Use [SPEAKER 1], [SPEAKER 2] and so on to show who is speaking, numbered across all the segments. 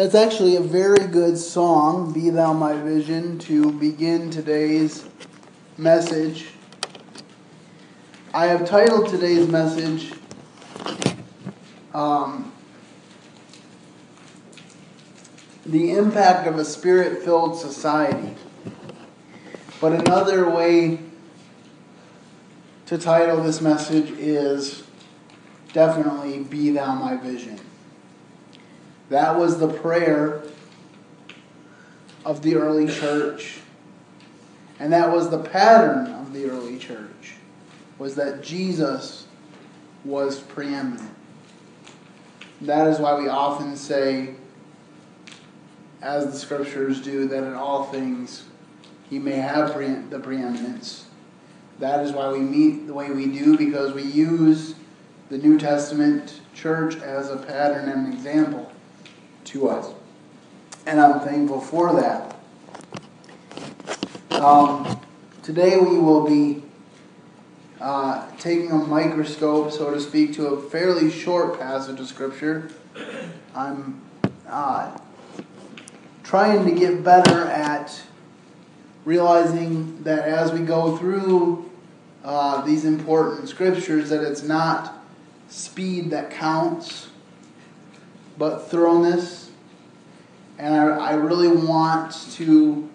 [SPEAKER 1] That's actually a very good song, Be Thou My Vision, to begin today's message. I have titled today's message um, The Impact of a Spirit Filled Society. But another way to title this message is definitely Be Thou My Vision. That was the prayer of the early church. And that was the pattern of the early church was that Jesus was preeminent. That is why we often say as the scriptures do that in all things he may have pre- the preeminence. That is why we meet the way we do because we use the New Testament church as a pattern and example to us. And I'm thankful for that. Um, today we will be uh, taking a microscope, so to speak, to a fairly short passage of Scripture. I'm uh, trying to get better at realizing that as we go through uh, these important scriptures, that it's not speed that counts, but thoroughness. And I, I really want to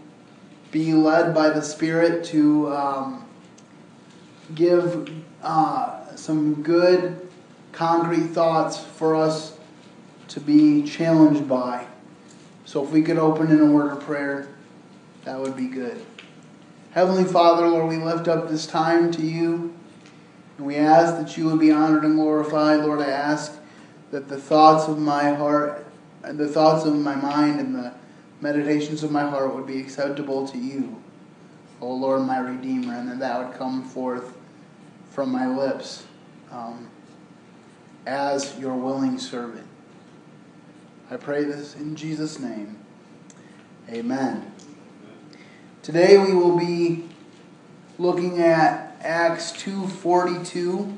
[SPEAKER 1] be led by the Spirit to um, give uh, some good, concrete thoughts for us to be challenged by. So if we could open in a word of prayer, that would be good. Heavenly Father, Lord, we lift up this time to you. And we ask that you would be honored and glorified. Lord, I ask that the thoughts of my heart, the thoughts of my mind, and the meditations of my heart would be acceptable to you, O Lord, my Redeemer, and that that would come forth from my lips um, as your willing servant. I pray this in Jesus' name. Amen. Today we will be looking at Acts 2:42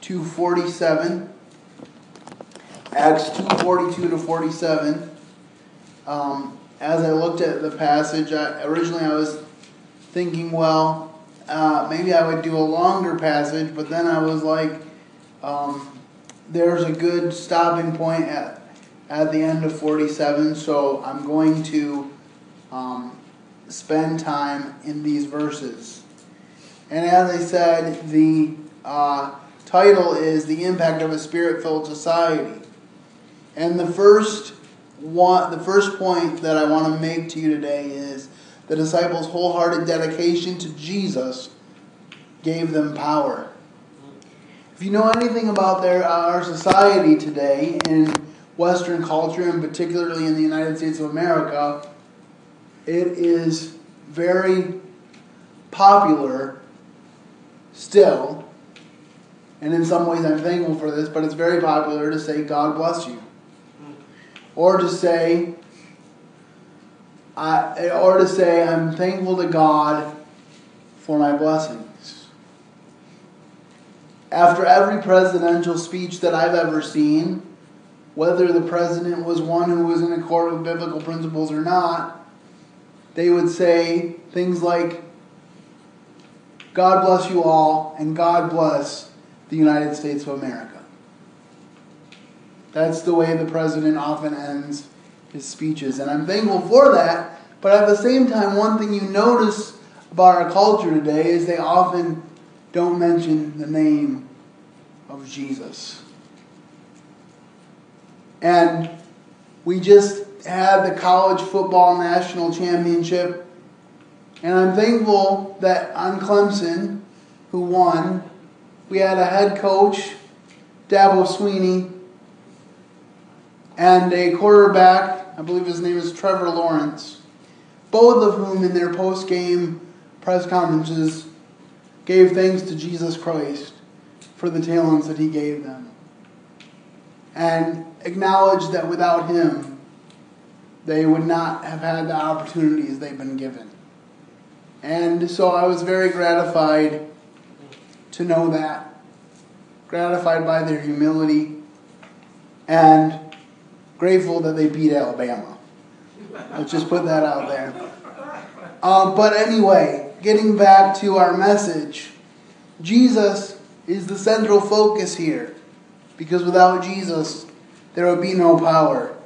[SPEAKER 1] to 47. Acts 2:42 to 47. Um, as I looked at the passage, I, originally I was thinking, well, uh, maybe I would do a longer passage, but then I was like, um, there's a good stopping point at at the end of 47, so I'm going to um, spend time in these verses. And as I said, the uh, title is The Impact of a Spirit Filled Society. And the first the first point that I want to make to you today is the disciples' wholehearted dedication to Jesus gave them power. If you know anything about their, uh, our society today in Western culture, and particularly in the United States of America, it is very popular still, and in some ways I'm thankful for this, but it's very popular to say, God bless you. Or to say, I, or to say, I'm thankful to God for my blessings. After every presidential speech that I've ever seen, whether the president was one who was in accord with biblical principles or not, they would say things like, God bless you all, and God bless the United States of America. That's the way the president often ends his speeches, and I'm thankful for that. But at the same time, one thing you notice about our culture today is they often don't mention the name of Jesus. And we just had the college football national championship. And I'm thankful that on Clemson, who won, we had a head coach, Dabo Swinney, and a quarterback, I believe his name is Trevor Lawrence, both of whom in their post game press conferences gave thanks to Jesus Christ for the talents that he gave them. And acknowledged that without him, they would not have had the opportunities they've been given. And so I was very gratified to know that, gratified by their humility, and grateful that they beat Alabama. Let's just put that out there. Uh, but anyway, getting back to our message, Jesus is the central focus here. Because without Jesus, there would be no power.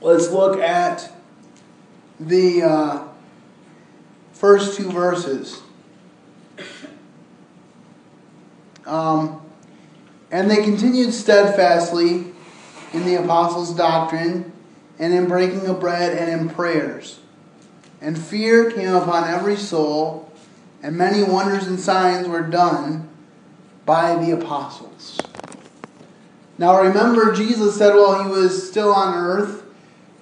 [SPEAKER 1] Let's look at the uh, first two verses. Um, and they continued steadfastly in the apostles' doctrine, and in breaking of bread, and in prayers. And fear came upon every soul, and many wonders and signs were done by the apostles. Now remember, Jesus said while he was still on earth,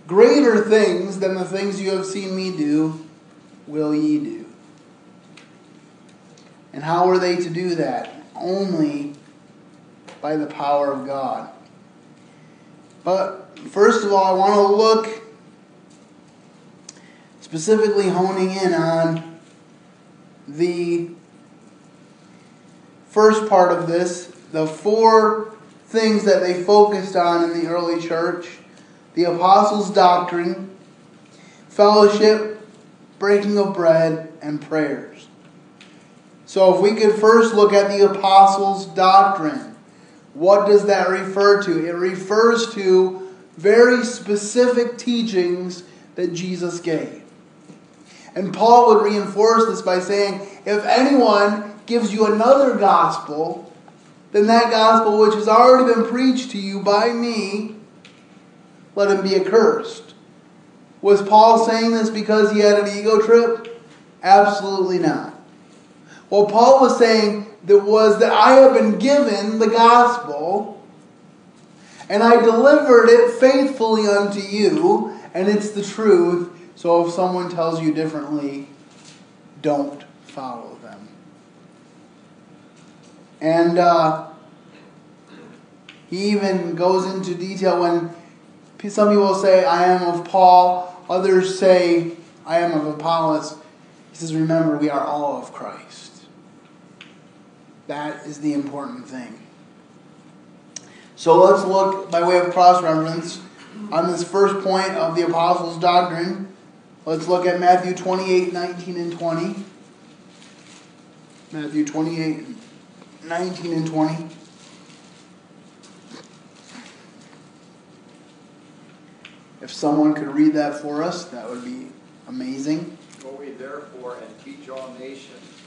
[SPEAKER 1] Greater things than the things you have seen me do will ye do. And how were they to do that? Only by the power of God. But first of all, I want to look specifically honing in on the first part of this, the four things that they focused on in the early church the apostles' doctrine, fellowship, breaking of bread, and prayers. So, if we could first look at the apostles' doctrine, what does that refer to? It refers to very specific teachings that Jesus gave. And Paul would reinforce this by saying, if anyone gives you another gospel than that gospel which has already been preached to you by me, let him be accursed. Was Paul saying this because he had an ego trip? Absolutely not. What Paul was saying that was that I have been given the gospel and I delivered it faithfully unto you, and it's the truth. So if someone tells you differently, don't follow them. And uh, he even goes into detail when some people say, I am of Paul, others say, I am of Apollos. He says, Remember, we are all of Christ. That is the important thing. So let's look by way of cross reference on this first point of the apostles' doctrine. Let's look at Matthew 28 19 and 20. Matthew 28 19 and 20. If someone could read that for us, that would be amazing.
[SPEAKER 2] Go ye therefore and teach all nations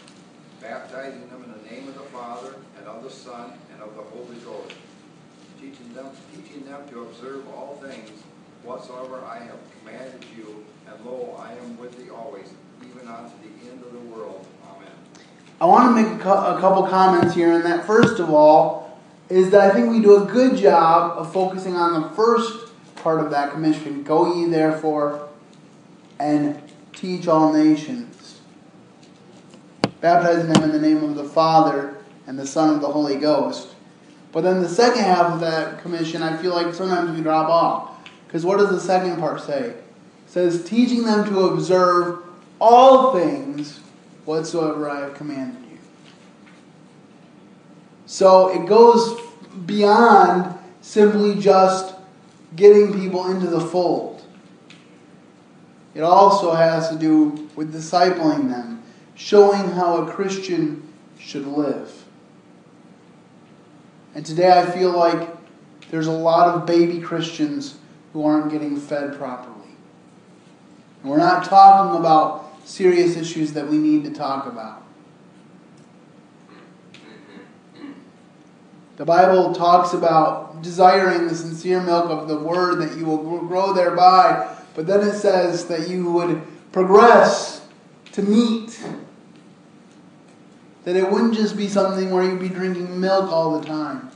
[SPEAKER 2] baptizing them in the name of the Father, and of the Son, and of the Holy Ghost, teaching them, teaching them to observe all things whatsoever I have commanded you, and lo, I am with thee always, even unto the end of the world. Amen.
[SPEAKER 1] I want to make a, a couple comments here, and that first of all is that I think we do a good job of focusing on the first part of that commission. Go ye therefore and teach all nations baptizing them in the name of the Father and the Son of the Holy Ghost. But then the second half of that commission, I feel like sometimes we drop off. Because what does the second part say? It says, teaching them to observe all things whatsoever I have commanded you. So it goes beyond simply just getting people into the fold. It also has to do with discipling them showing how a Christian should live. And today I feel like there's a lot of baby Christians who aren't getting fed properly. And we're not talking about serious issues that we need to talk about. The Bible talks about desiring the sincere milk of the word that you will grow thereby, but then it says that you would progress to meat that it wouldn't just be something where you'd be drinking milk all the time.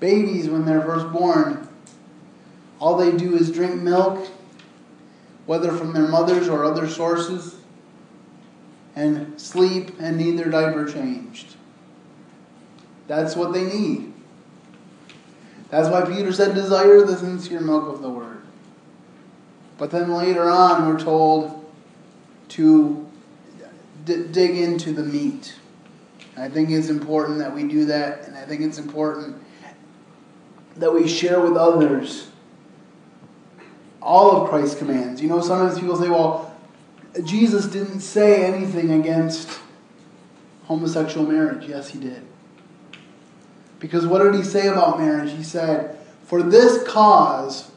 [SPEAKER 1] Babies, when they're first born, all they do is drink milk, whether from their mothers or other sources, and sleep and need their diaper changed. That's what they need. That's why Peter said, Desire the sincere milk of the word. But then later on, we're told to d- dig into the meat. I think it's important that we do that, and I think it's important that we share with others all of Christ's commands. You know, sometimes people say, well, Jesus didn't say anything against homosexual marriage. Yes, he did. Because what did he say about marriage? He said, For this cause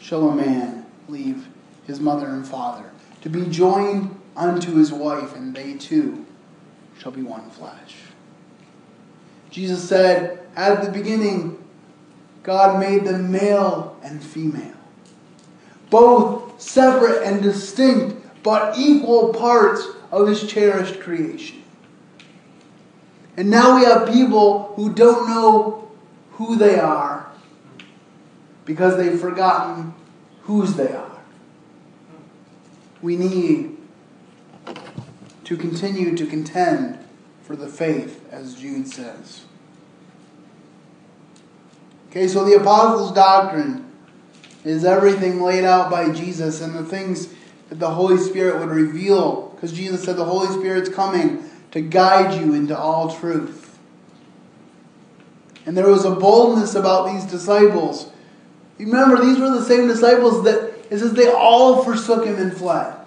[SPEAKER 1] shall a man leave his mother and father, to be joined unto his wife, and they two shall be one flesh. Jesus said, At the beginning, God made them male and female, both separate and distinct, but equal parts of his cherished creation. And now we have people who don't know who they are because they've forgotten whose they are. We need to continue to contend for the faith, as Jude says. Okay, so the apostles' doctrine is everything laid out by Jesus and the things that the Holy Spirit would reveal, because Jesus said the Holy Spirit's coming to guide you into all truth. And there was a boldness about these disciples. Remember, these were the same disciples that it says they all forsook him and fled.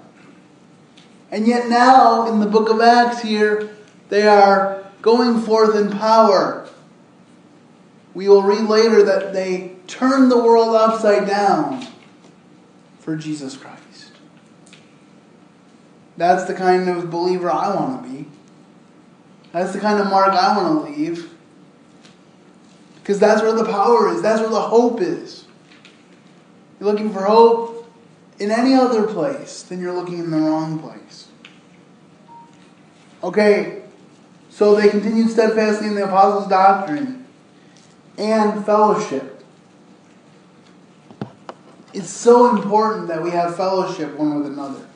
[SPEAKER 1] And yet now, in the book of Acts here, they are going forth in power. We will read later that they turn the world upside down for Jesus Christ. That's the kind of believer I want to be. That's the kind of mark I want to leave. Because that's where the power is, that's where the hope is. You're looking for hope in any other place, then you're looking in the wrong place. Okay, so they continued steadfastly in the apostles' doctrine and fellowship. It's so important that we have fellowship one with another.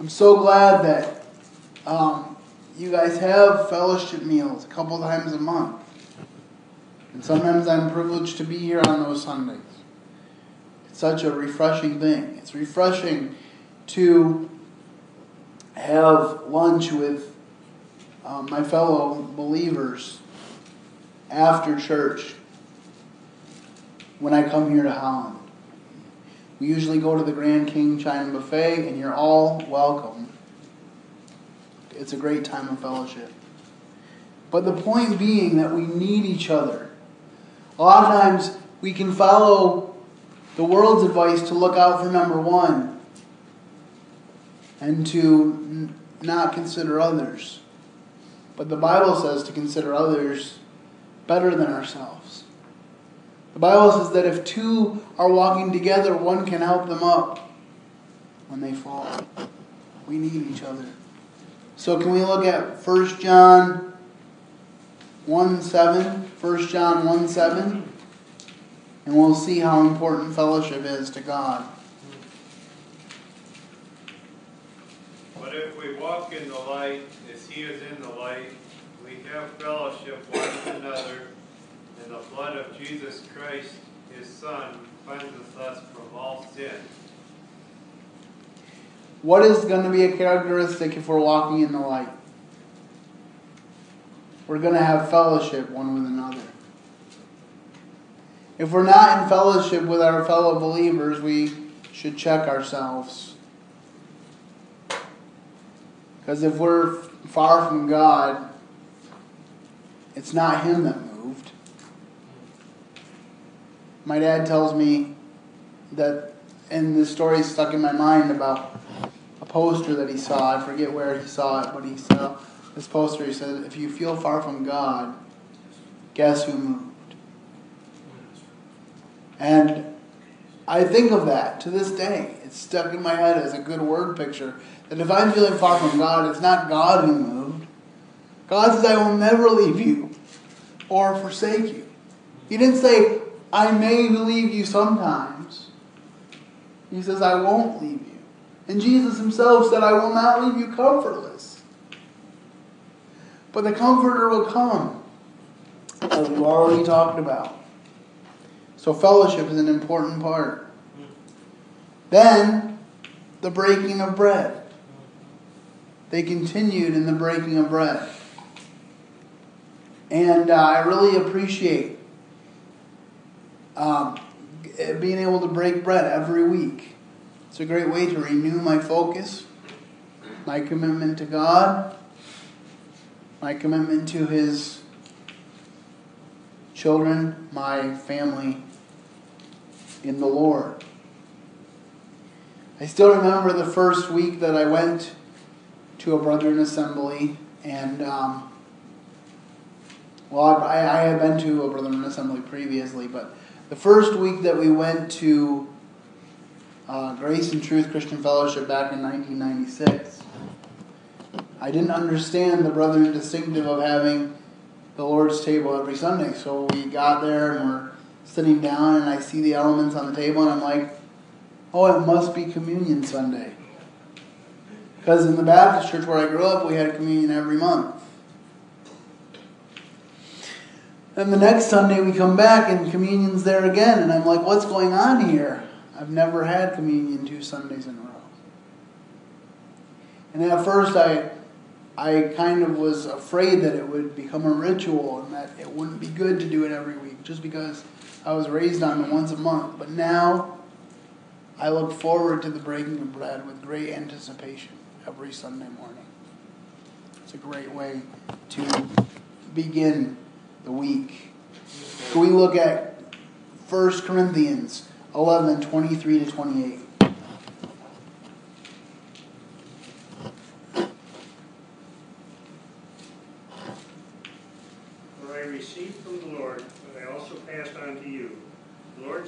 [SPEAKER 1] I'm so glad that um, you guys have fellowship meals a couple times a month. And sometimes I'm privileged to be here on those Sundays. Such a refreshing thing. It's refreshing to have lunch with um, my fellow believers after church when I come here to Holland. We usually go to the Grand King China Buffet, and you're all welcome. It's a great time of fellowship. But the point being that we need each other. A lot of times we can follow the world's advice to look out for number one and to not consider others. But the Bible says to consider others better than ourselves. The Bible says that if two are walking together, one can help them up when they fall. We need each other. So can we look at 1 John 1 7? 1 John 1 7? And we'll see how important fellowship is to God.
[SPEAKER 3] But if we walk in the light as he is in the light, we have fellowship one with another and the blood of Jesus Christ, his Son, cleanses us from all sin.
[SPEAKER 1] What is going to be a characteristic if we're walking in the light? We're going to have fellowship one with another. If we're not in fellowship with our fellow believers, we should check ourselves. Because if we're far from God, it's not Him that moved. My dad tells me that, and the story stuck in my mind about a poster that he saw. I forget where he saw it, but he saw this poster. He said, If you feel far from God, guess who moved? And I think of that to this day. It's stuck in my head as a good word picture. That if I'm feeling far from God, it's not God who moved. God says, I will never leave you or forsake you. He didn't say, I may leave you sometimes. He says, I won't leave you. And Jesus himself said, I will not leave you comfortless. But the Comforter will come, as we've already talked about. So, fellowship is an important part. Then, the breaking of bread. They continued in the breaking of bread. And uh, I really appreciate um, being able to break bread every week. It's a great way to renew my focus, my commitment to God, my commitment to His children, my family in the Lord. I still remember the first week that I went to a Brethren assembly, and um, well, I, I had been to a Brethren assembly previously, but the first week that we went to uh, Grace and Truth Christian Fellowship back in 1996, I didn't understand the Brethren distinctive of having the Lord's table every Sunday. So we got there and we're sitting down, and I see the elements on the table, and I'm like, oh, it must be Communion Sunday. Because in the Baptist church where I grew up, we had communion every month. And the next Sunday we come back and communion's there again, and I'm like, what's going on here? I've never had communion two Sundays in a row. And at first I I kind of was afraid that it would become a ritual and that it wouldn't be good to do it every week just because I was raised on it once a month. But now I look forward to the breaking of bread with great anticipation every Sunday morning. It's a great way to begin the week. So we look at 1 Corinthians 11 23 to 28.
[SPEAKER 4] For I received from the Lord what I also passed on to you. The Lord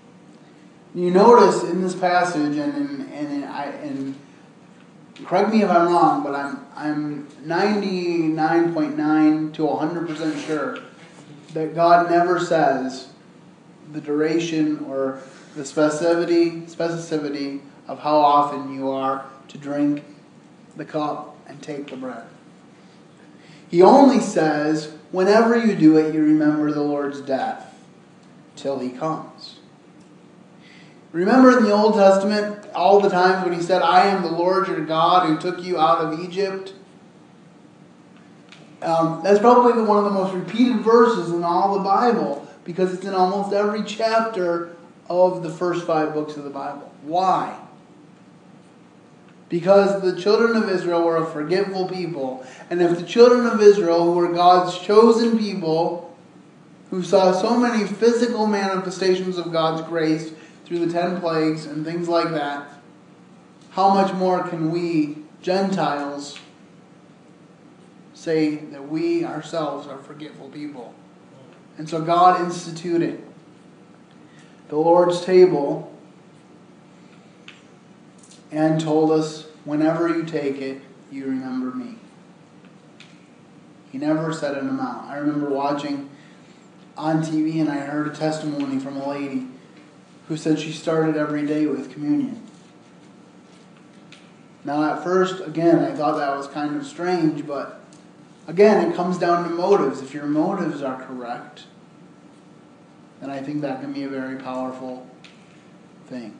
[SPEAKER 1] You notice in this passage, and in, and in, I, and correct me if I'm wrong, but I'm I'm 99.9 to 100 percent sure that God never says the duration or the specificity specificity of how often you are to drink the cup and take the bread. He only says, whenever you do it, you remember the Lord's death till he comes. Remember in the Old Testament, all the times when he said, I am the Lord your God who took you out of Egypt? Um, that's probably one of the most repeated verses in all the Bible because it's in almost every chapter of the first five books of the Bible. Why? Because the children of Israel were a forgetful people. And if the children of Israel, who were God's chosen people, who saw so many physical manifestations of God's grace through the ten plagues and things like that, how much more can we, Gentiles, say that we ourselves are forgetful people? And so God instituted the Lord's table and told us, whenever you take it, you remember me. He never said an amount. I remember watching on TV and I heard a testimony from a lady who said she started every day with communion. Now, at first, again, I thought that was kind of strange, but again, it comes down to motives. If your motives are correct, then I think that can be a very powerful thing.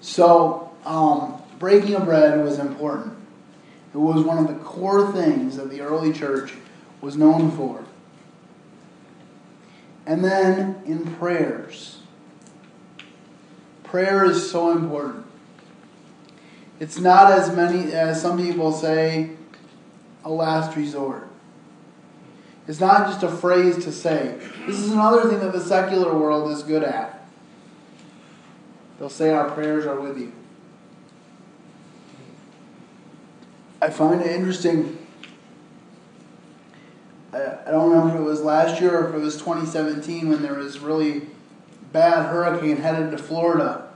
[SPEAKER 1] So, um, breaking of bread was important. It was one of the core things that the early church was known for. And then in prayers. Prayer is so important. It's not as many as some people say a last resort. It's not just a phrase to say. This is another thing that the secular world is good at. They'll say our prayers are with you. I find it interesting. I don't remember if it was last year or if it was 2017 when there was really bad hurricane headed to Florida.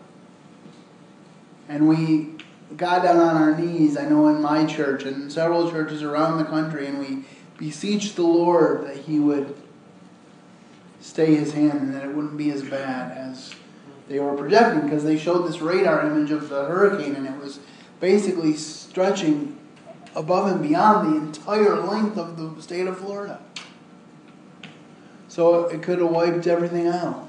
[SPEAKER 1] And we got down on our knees, I know in my church and several churches around the country, and we beseeched the Lord that He would stay his hand and that it wouldn't be as bad as they were projecting because they showed this radar image of the hurricane and it was basically stretching above and beyond the entire length of the state of Florida. So it could have wiped everything out.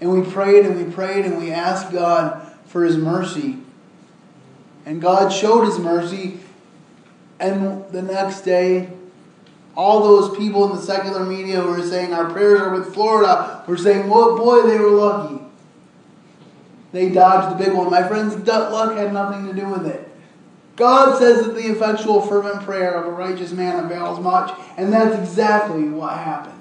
[SPEAKER 1] And we prayed and we prayed and we asked God for His mercy. And God showed His mercy. And the next day, all those people in the secular media were saying our prayers are with Florida were saying, well, boy, they were lucky. They dodged the big one. My friends, luck had nothing to do with it. God says that the effectual, fervent prayer of a righteous man avails much, and that's exactly what happened.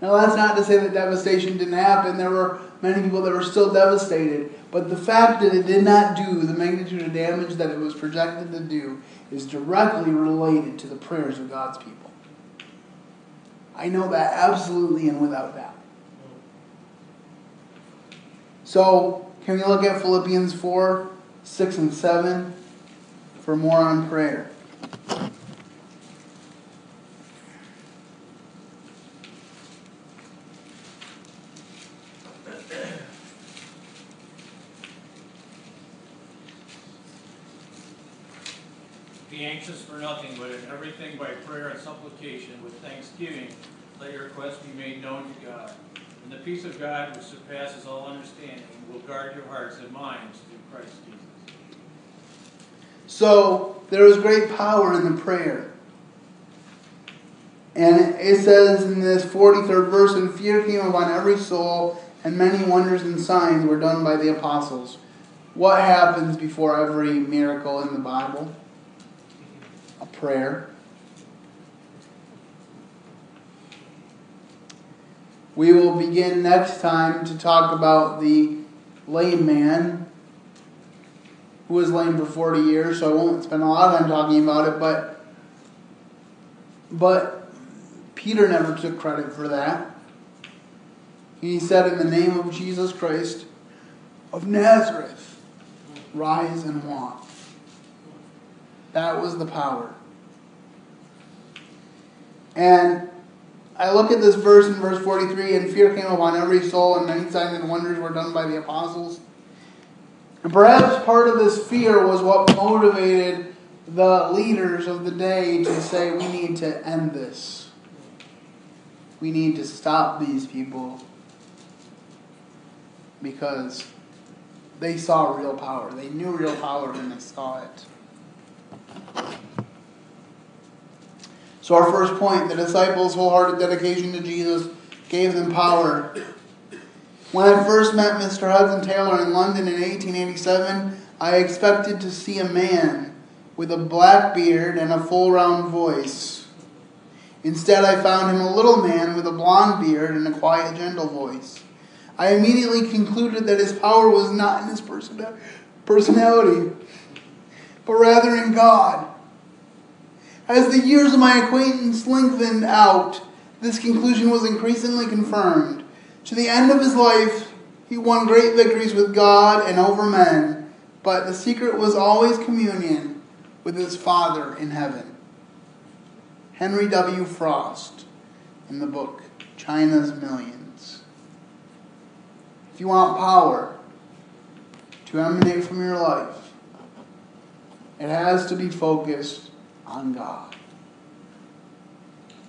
[SPEAKER 1] Now, that's not to say that devastation didn't happen. There were many people that were still devastated. But the fact that it did not do the magnitude of damage that it was projected to do is directly related to the prayers of God's people. I know that absolutely and without doubt. So, can we look at Philippians 4 6 and 7 for more on prayer?
[SPEAKER 5] Be anxious for nothing, but in everything by prayer and supplication with thanksgiving, let your requests be made known to God. And the peace of God, which surpasses all understanding, will guard your hearts and minds through Christ Jesus.
[SPEAKER 1] So, there is great power in the prayer. And it says in this 43rd verse, and fear came upon every soul, and many wonders and signs were done by the apostles. What happens before every miracle in the Bible? A prayer. We will begin next time to talk about the lame man who was lame for 40 years, so I won't spend a lot of time talking about it, but but Peter never took credit for that. He said, In the name of Jesus Christ of Nazareth, rise and walk. That was the power. And I look at this verse in verse 43 and fear came upon every soul, and many signs and wonders were done by the apostles. And perhaps part of this fear was what motivated the leaders of the day to say, we need to end this. We need to stop these people because they saw real power. They knew real power and they saw it. So, our first point the disciples' wholehearted dedication to Jesus gave them power. When I first met Mr. Hudson Taylor in London in 1887, I expected to see a man with a black beard and a full round voice. Instead, I found him a little man with a blond beard and a quiet, gentle voice. I immediately concluded that his power was not in his personality, but rather in God. As the years of my acquaintance lengthened out, this conclusion was increasingly confirmed. To the end of his life, he won great victories with God and over men, but the secret was always communion with his Father in heaven. Henry W. Frost in the book China's Millions. If you want power to emanate from your life, it has to be focused on God.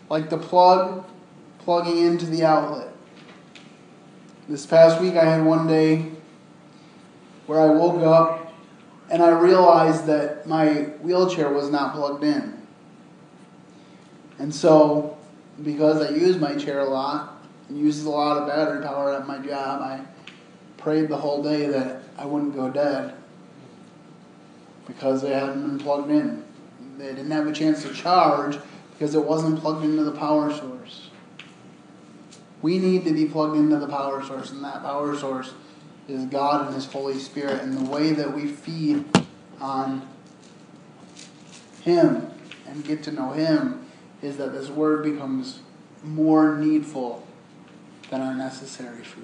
[SPEAKER 1] Like the plug plugging into the outlet. This past week, I had one day where I woke up and I realized that my wheelchair was not plugged in. And so, because I use my chair a lot and uses a lot of battery power at my job, I prayed the whole day that I wouldn't go dead because they hadn't been plugged in. They didn't have a chance to charge because it wasn't plugged into the power source. We need to be plugged into the power source, and that power source is God and His Holy Spirit. And the way that we feed on Him and get to know Him is that this Word becomes more needful than our necessary food.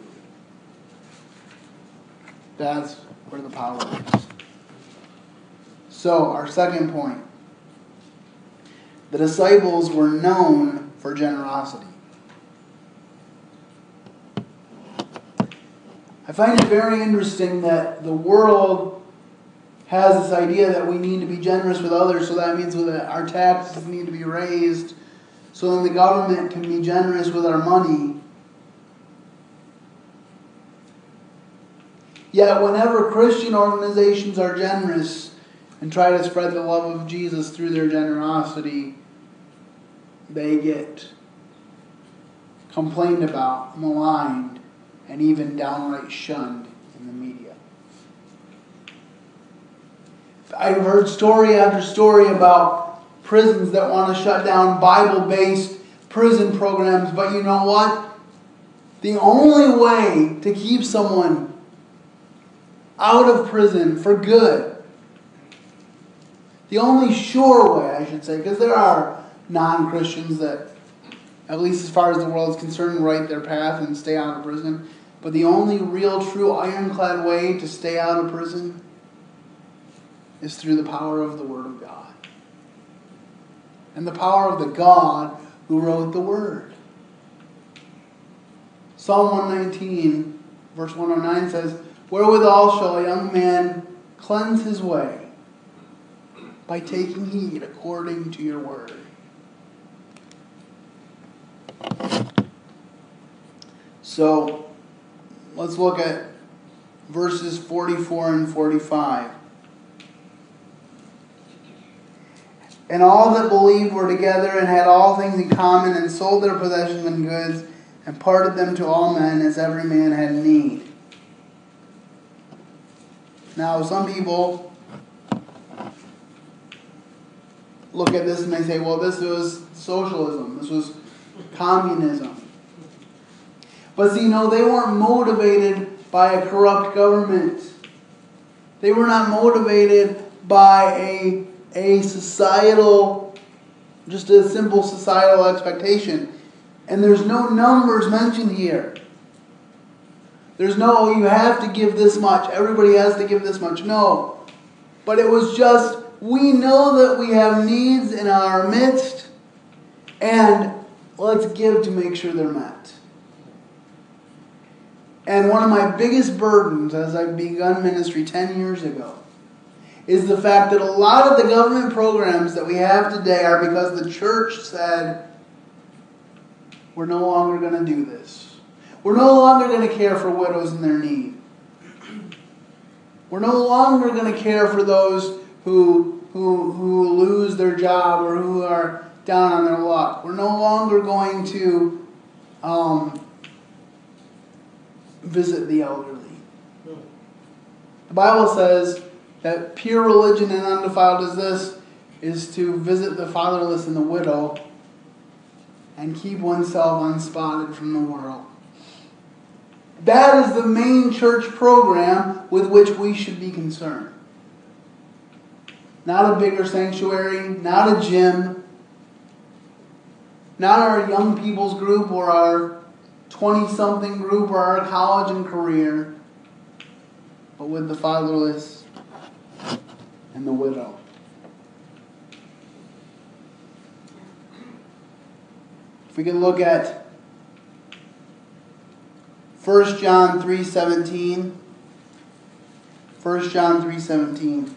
[SPEAKER 1] That's where the power is. So, our second point the disciples were known for generosity. I find it very interesting that the world has this idea that we need to be generous with others, so that means that our taxes need to be raised, so then the government can be generous with our money. Yet, whenever Christian organizations are generous and try to spread the love of Jesus through their generosity, they get complained about, maligned, and even downright shunned in the media. I've heard story after story about prisons that want to shut down Bible based prison programs, but you know what? The only way to keep someone out of prison for good, the only sure way, I should say, because there are non Christians that, at least as far as the world is concerned, right their path and stay out of prison. But the only real, true, ironclad way to stay out of prison is through the power of the Word of God. And the power of the God who wrote the Word. Psalm 119, verse 109 says, Wherewithal shall a young man cleanse his way? By taking heed according to your word. So, let's look at verses 44 and 45. And all that believed were together and had all things in common, and sold their possessions and goods, and parted them to all men as every man had need. Now, some people look at this and they say, well, this was socialism, this was communism. But see, no, they weren't motivated by a corrupt government. They were not motivated by a, a societal, just a simple societal expectation. And there's no numbers mentioned here. There's no, oh, you have to give this much, everybody has to give this much. No. But it was just, we know that we have needs in our midst, and let's give to make sure they're met. And one of my biggest burdens as I've begun ministry 10 years ago is the fact that a lot of the government programs that we have today are because the church said, we're no longer going to do this. We're no longer going to care for widows in their need. We're no longer going to care for those who, who, who lose their job or who are down on their luck. We're no longer going to um, visit the elderly. Hmm. The Bible says that pure religion and undefiled is this is to visit the fatherless and the widow and keep oneself unspotted from the world. That is the main church program with which we should be concerned. Not a bigger sanctuary, not a gym, not our young people's group or our 20 something group or our college and career, but with the fatherless and the widow. If we can look at 1 John 3:17 1 John 3:17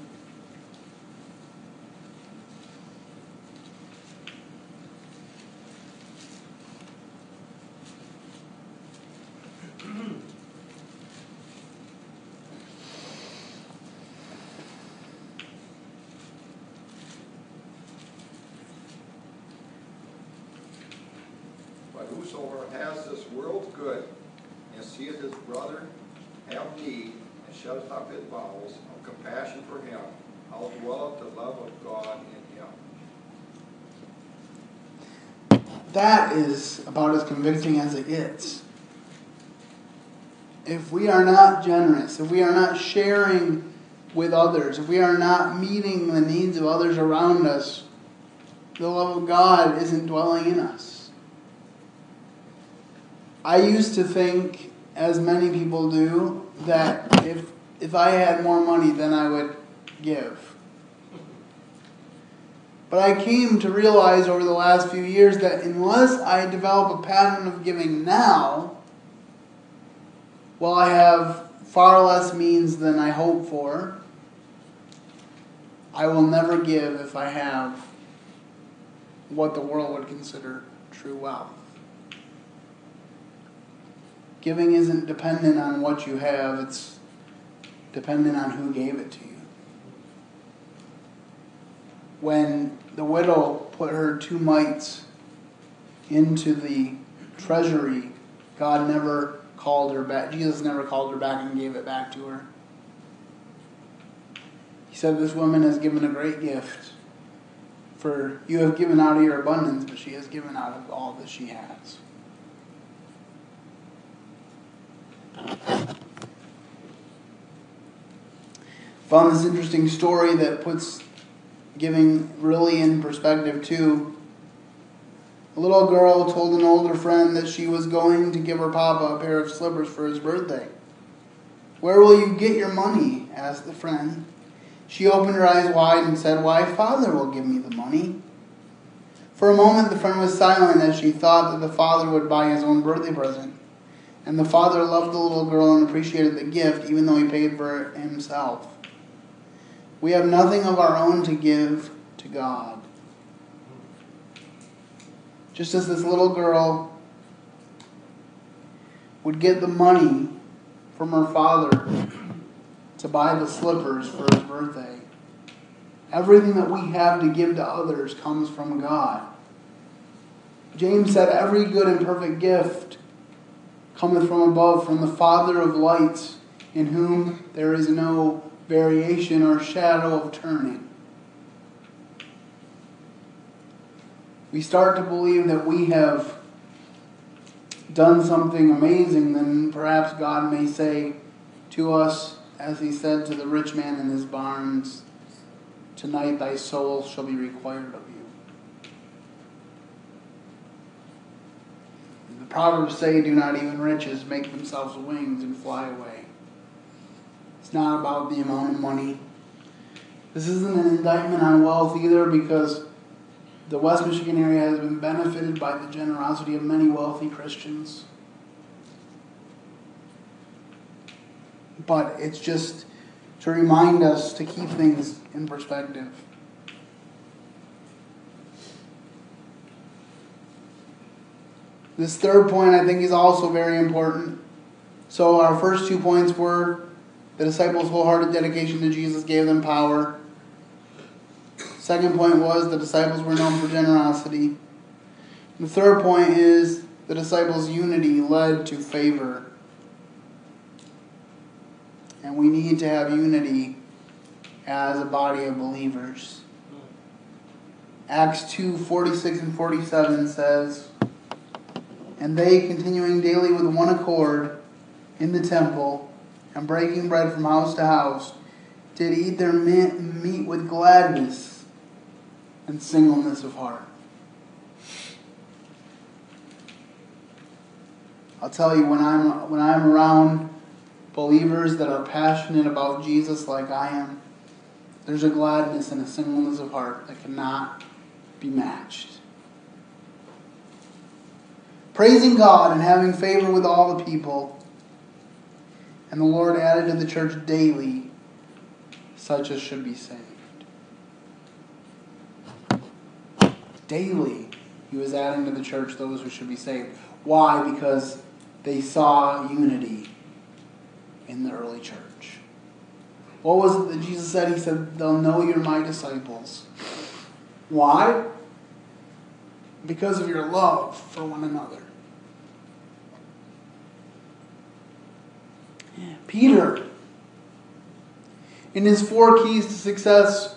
[SPEAKER 2] But whosoever has this world's good, and seeth his brother have need, and shutteth up his bowels of compassion for him, how dwelleth the love of God in him?
[SPEAKER 1] That is about as convicting as it gets. If we are not generous, if we are not sharing with others, if we are not meeting the needs of others around us, the love of God isn't dwelling in us. I used to think, as many people do, that if if I had more money, then I would give. But I came to realize over the last few years that unless I develop a pattern of giving now, Well, I have far less means than I hope for. I will never give if I have what the world would consider true wealth. Giving isn't dependent on what you have, it's dependent on who gave it to you. When the widow put her two mites into the treasury, God never called her back. Jesus never called her back and gave it back to her. He said, This woman has given a great gift. For you have given out of your abundance, but she has given out of all that she has. Found this interesting story that puts giving really in perspective, too. A little girl told an older friend that she was going to give her papa a pair of slippers for his birthday. Where will you get your money? asked the friend. She opened her eyes wide and said, Why, father will give me the money. For a moment, the friend was silent as she thought that the father would buy his own birthday present. And the father loved the little girl and appreciated the gift, even though he paid for it himself. We have nothing of our own to give to God. Just as this little girl would get the money from her father to buy the slippers for his birthday. Everything that we have to give to others comes from God. James said, Every good and perfect gift cometh from above, from the Father of lights, in whom there is no variation or shadow of turning. We start to believe that we have done something amazing, then perhaps God may say to us, as he said to the rich man in his barns, Tonight thy soul shall be required of you. The Proverbs say, Do not even riches make themselves wings and fly away. It's not about the amount of money. This isn't an indictment on wealth either because the West Michigan area has been benefited by the generosity of many wealthy Christians. But it's just to remind us to keep things in perspective. This third point I think is also very important. So, our first two points were the disciples' wholehearted dedication to Jesus gave them power. Second point was the disciples were known for generosity. The third point is the disciples' unity led to favor. And we need to have unity as a body of believers. Acts 2 46 and 47 says, And they, continuing daily with one accord in the temple, and breaking bread from house to house, did eat their meat with gladness and singleness of heart. I'll tell you when I'm when I'm around believers that are passionate about Jesus like I am, there's a gladness and a singleness of heart that cannot be matched. Praising God and having favor with all the people, and the Lord added to the church daily such as should be saved. Daily, he was adding to the church those who should be saved. Why? Because they saw unity in the early church. What was it that Jesus said? He said, They'll know you're my disciples. Why? Because of your love for one another. Peter, in his four keys to success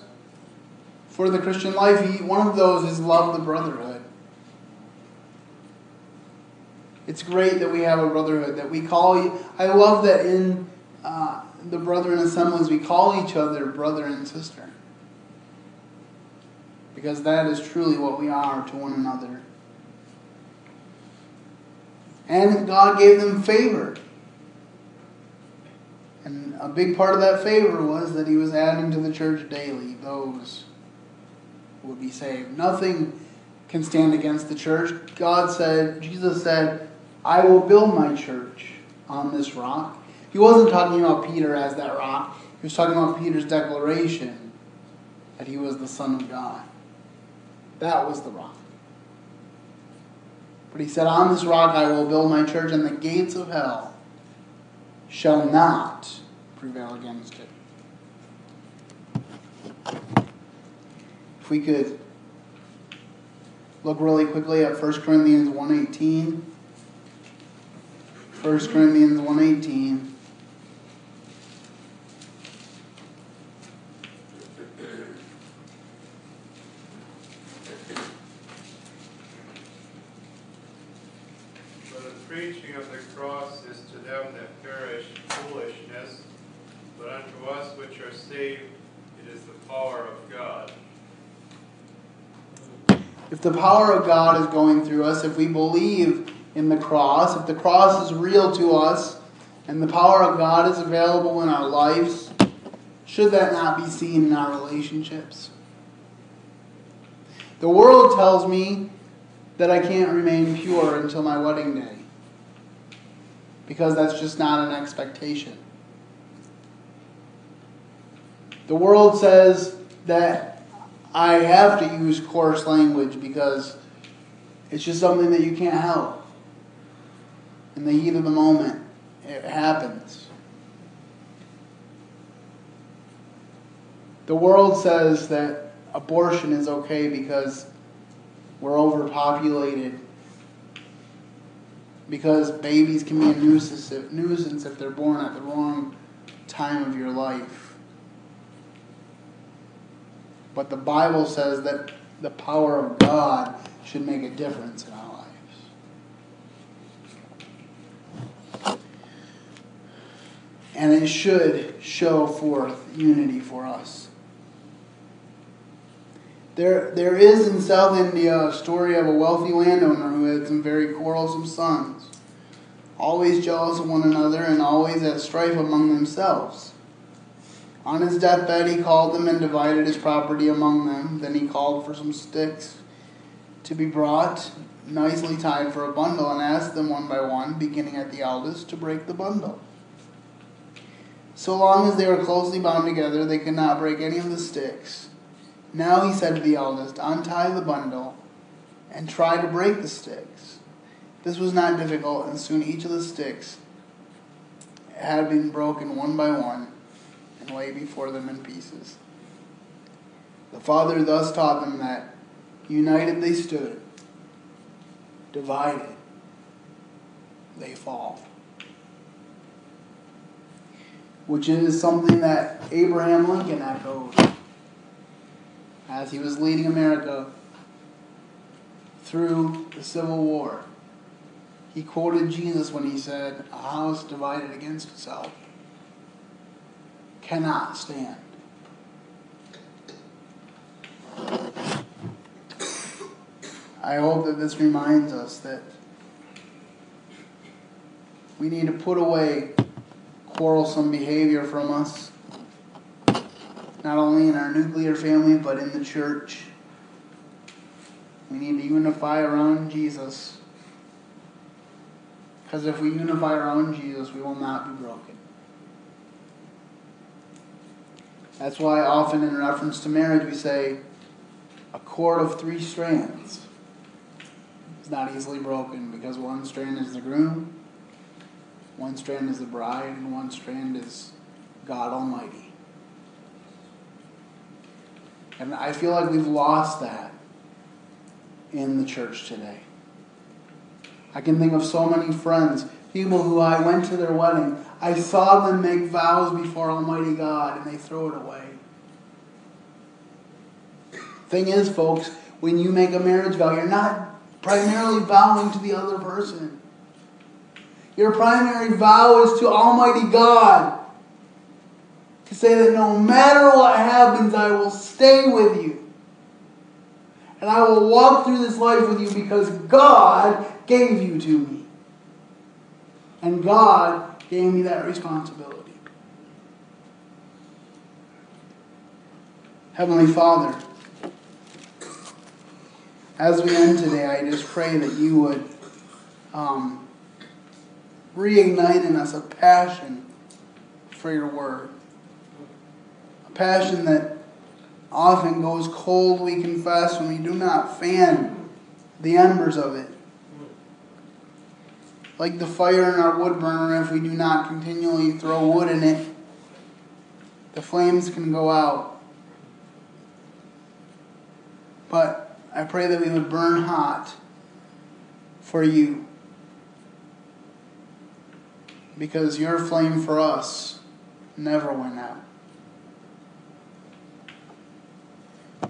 [SPEAKER 1] for the Christian life, he, one of those is love the brotherhood. It's great that we have a brotherhood, that we call, I love that in uh, the brethren assemblies we call each other brother and sister. Because that is truly what we are to one another. And God gave them favor. And a big part of that favor was that He was adding to the church daily those would be saved. Nothing can stand against the church. God said, Jesus said, I will build my church. on this rock. He wasn't talking about Peter as that rock. He was talking about Peter's declaration that he was the Son of God. That was the rock. But he said, On this rock I will build my church, and the gates of hell shall not prevail against it. If we could look really quickly at 1 Corinthians 1.18. 1 Corinthians 1.18.
[SPEAKER 3] For the preaching of the cross is to them that perish foolishness, but unto us which are saved it is the power of God.
[SPEAKER 1] If the power of God is going through us, if we believe in the cross, if the cross is real to us, and the power of God is available in our lives, should that not be seen in our relationships? The world tells me that I can't remain pure until my wedding day because that's just not an expectation. The world says that I have to use coarse language because it's just something that you can't help. In the heat of the moment, it happens. The world says that abortion is okay because we're overpopulated. Because babies can be a nuisance if, nuisance if they're born at the wrong time of your life. But the Bible says that the power of God should make a difference in our lives. And it should show forth unity for us. There, there is in South India a story of a wealthy landowner who had some very quarrelsome sons, always jealous of one another and always at strife among themselves. On his deathbed, he called them and divided his property among them. Then he called for some sticks to be brought, nicely tied for a bundle, and asked them one by one, beginning at the eldest, to break the bundle. So long as they were closely bound together, they could not break any of the sticks. Now he said to the eldest, Untie the bundle and try to break the sticks. This was not difficult, and soon each of the sticks had been broken one by one and lay before them in pieces. The father thus taught them that united they stood, divided they fall. Which is something that Abraham Lincoln echoed as he was leading America through the Civil War. He quoted Jesus when he said, A house divided against itself cannot stand. I hope that this reminds us that we need to put away quarrelsome behavior from us not only in our nuclear family, but in the church. We need to unify around Jesus. Because if we unify around Jesus, we will not be broken. That's why often in reference to marriage we say, a cord of three strands is not easily broken because one strand is the groom, one strand is the bride, and one strand is God Almighty. And I feel like we've lost that in the church today. I can think of so many friends, people who I went to their wedding. I saw them make vows before Almighty God and they throw it away. Thing is, folks, when you make a marriage vow, you're not primarily vowing to the other person. Your primary vow is to Almighty God to say that no matter what happens, I will stay with you. And I will walk through this life with you because God gave you to me. And God gave me that responsibility. Heavenly Father, as we end today, I just pray that you would um, reignite in us a passion for your word. A passion that often goes cold, we confess, when we do not fan the embers of it. Like the fire in our wood burner, if we do not continually throw wood in it, the flames can go out. But I pray that we would burn hot for you. Because your flame for us never went out.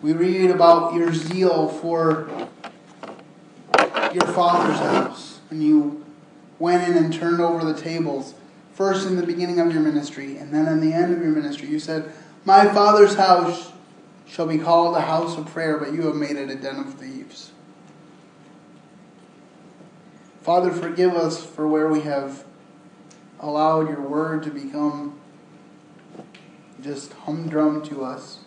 [SPEAKER 1] We read about your zeal for your father's house, and you went in and turned over the tables, first in the beginning of your ministry, and then in the end of your ministry. You said, My father's house shall be called a house of prayer, but you have made it a den of thieves. Father, forgive us for where we have allowed your word to become just humdrum to us.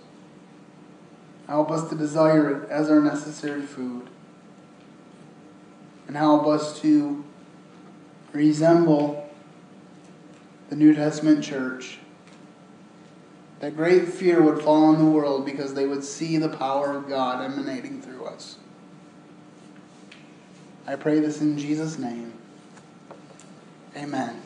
[SPEAKER 1] Help us to desire it as our necessary food. And help us to resemble the New Testament church. That great fear would fall on the world because they would see the power of God emanating through us. I pray this in Jesus' name. Amen.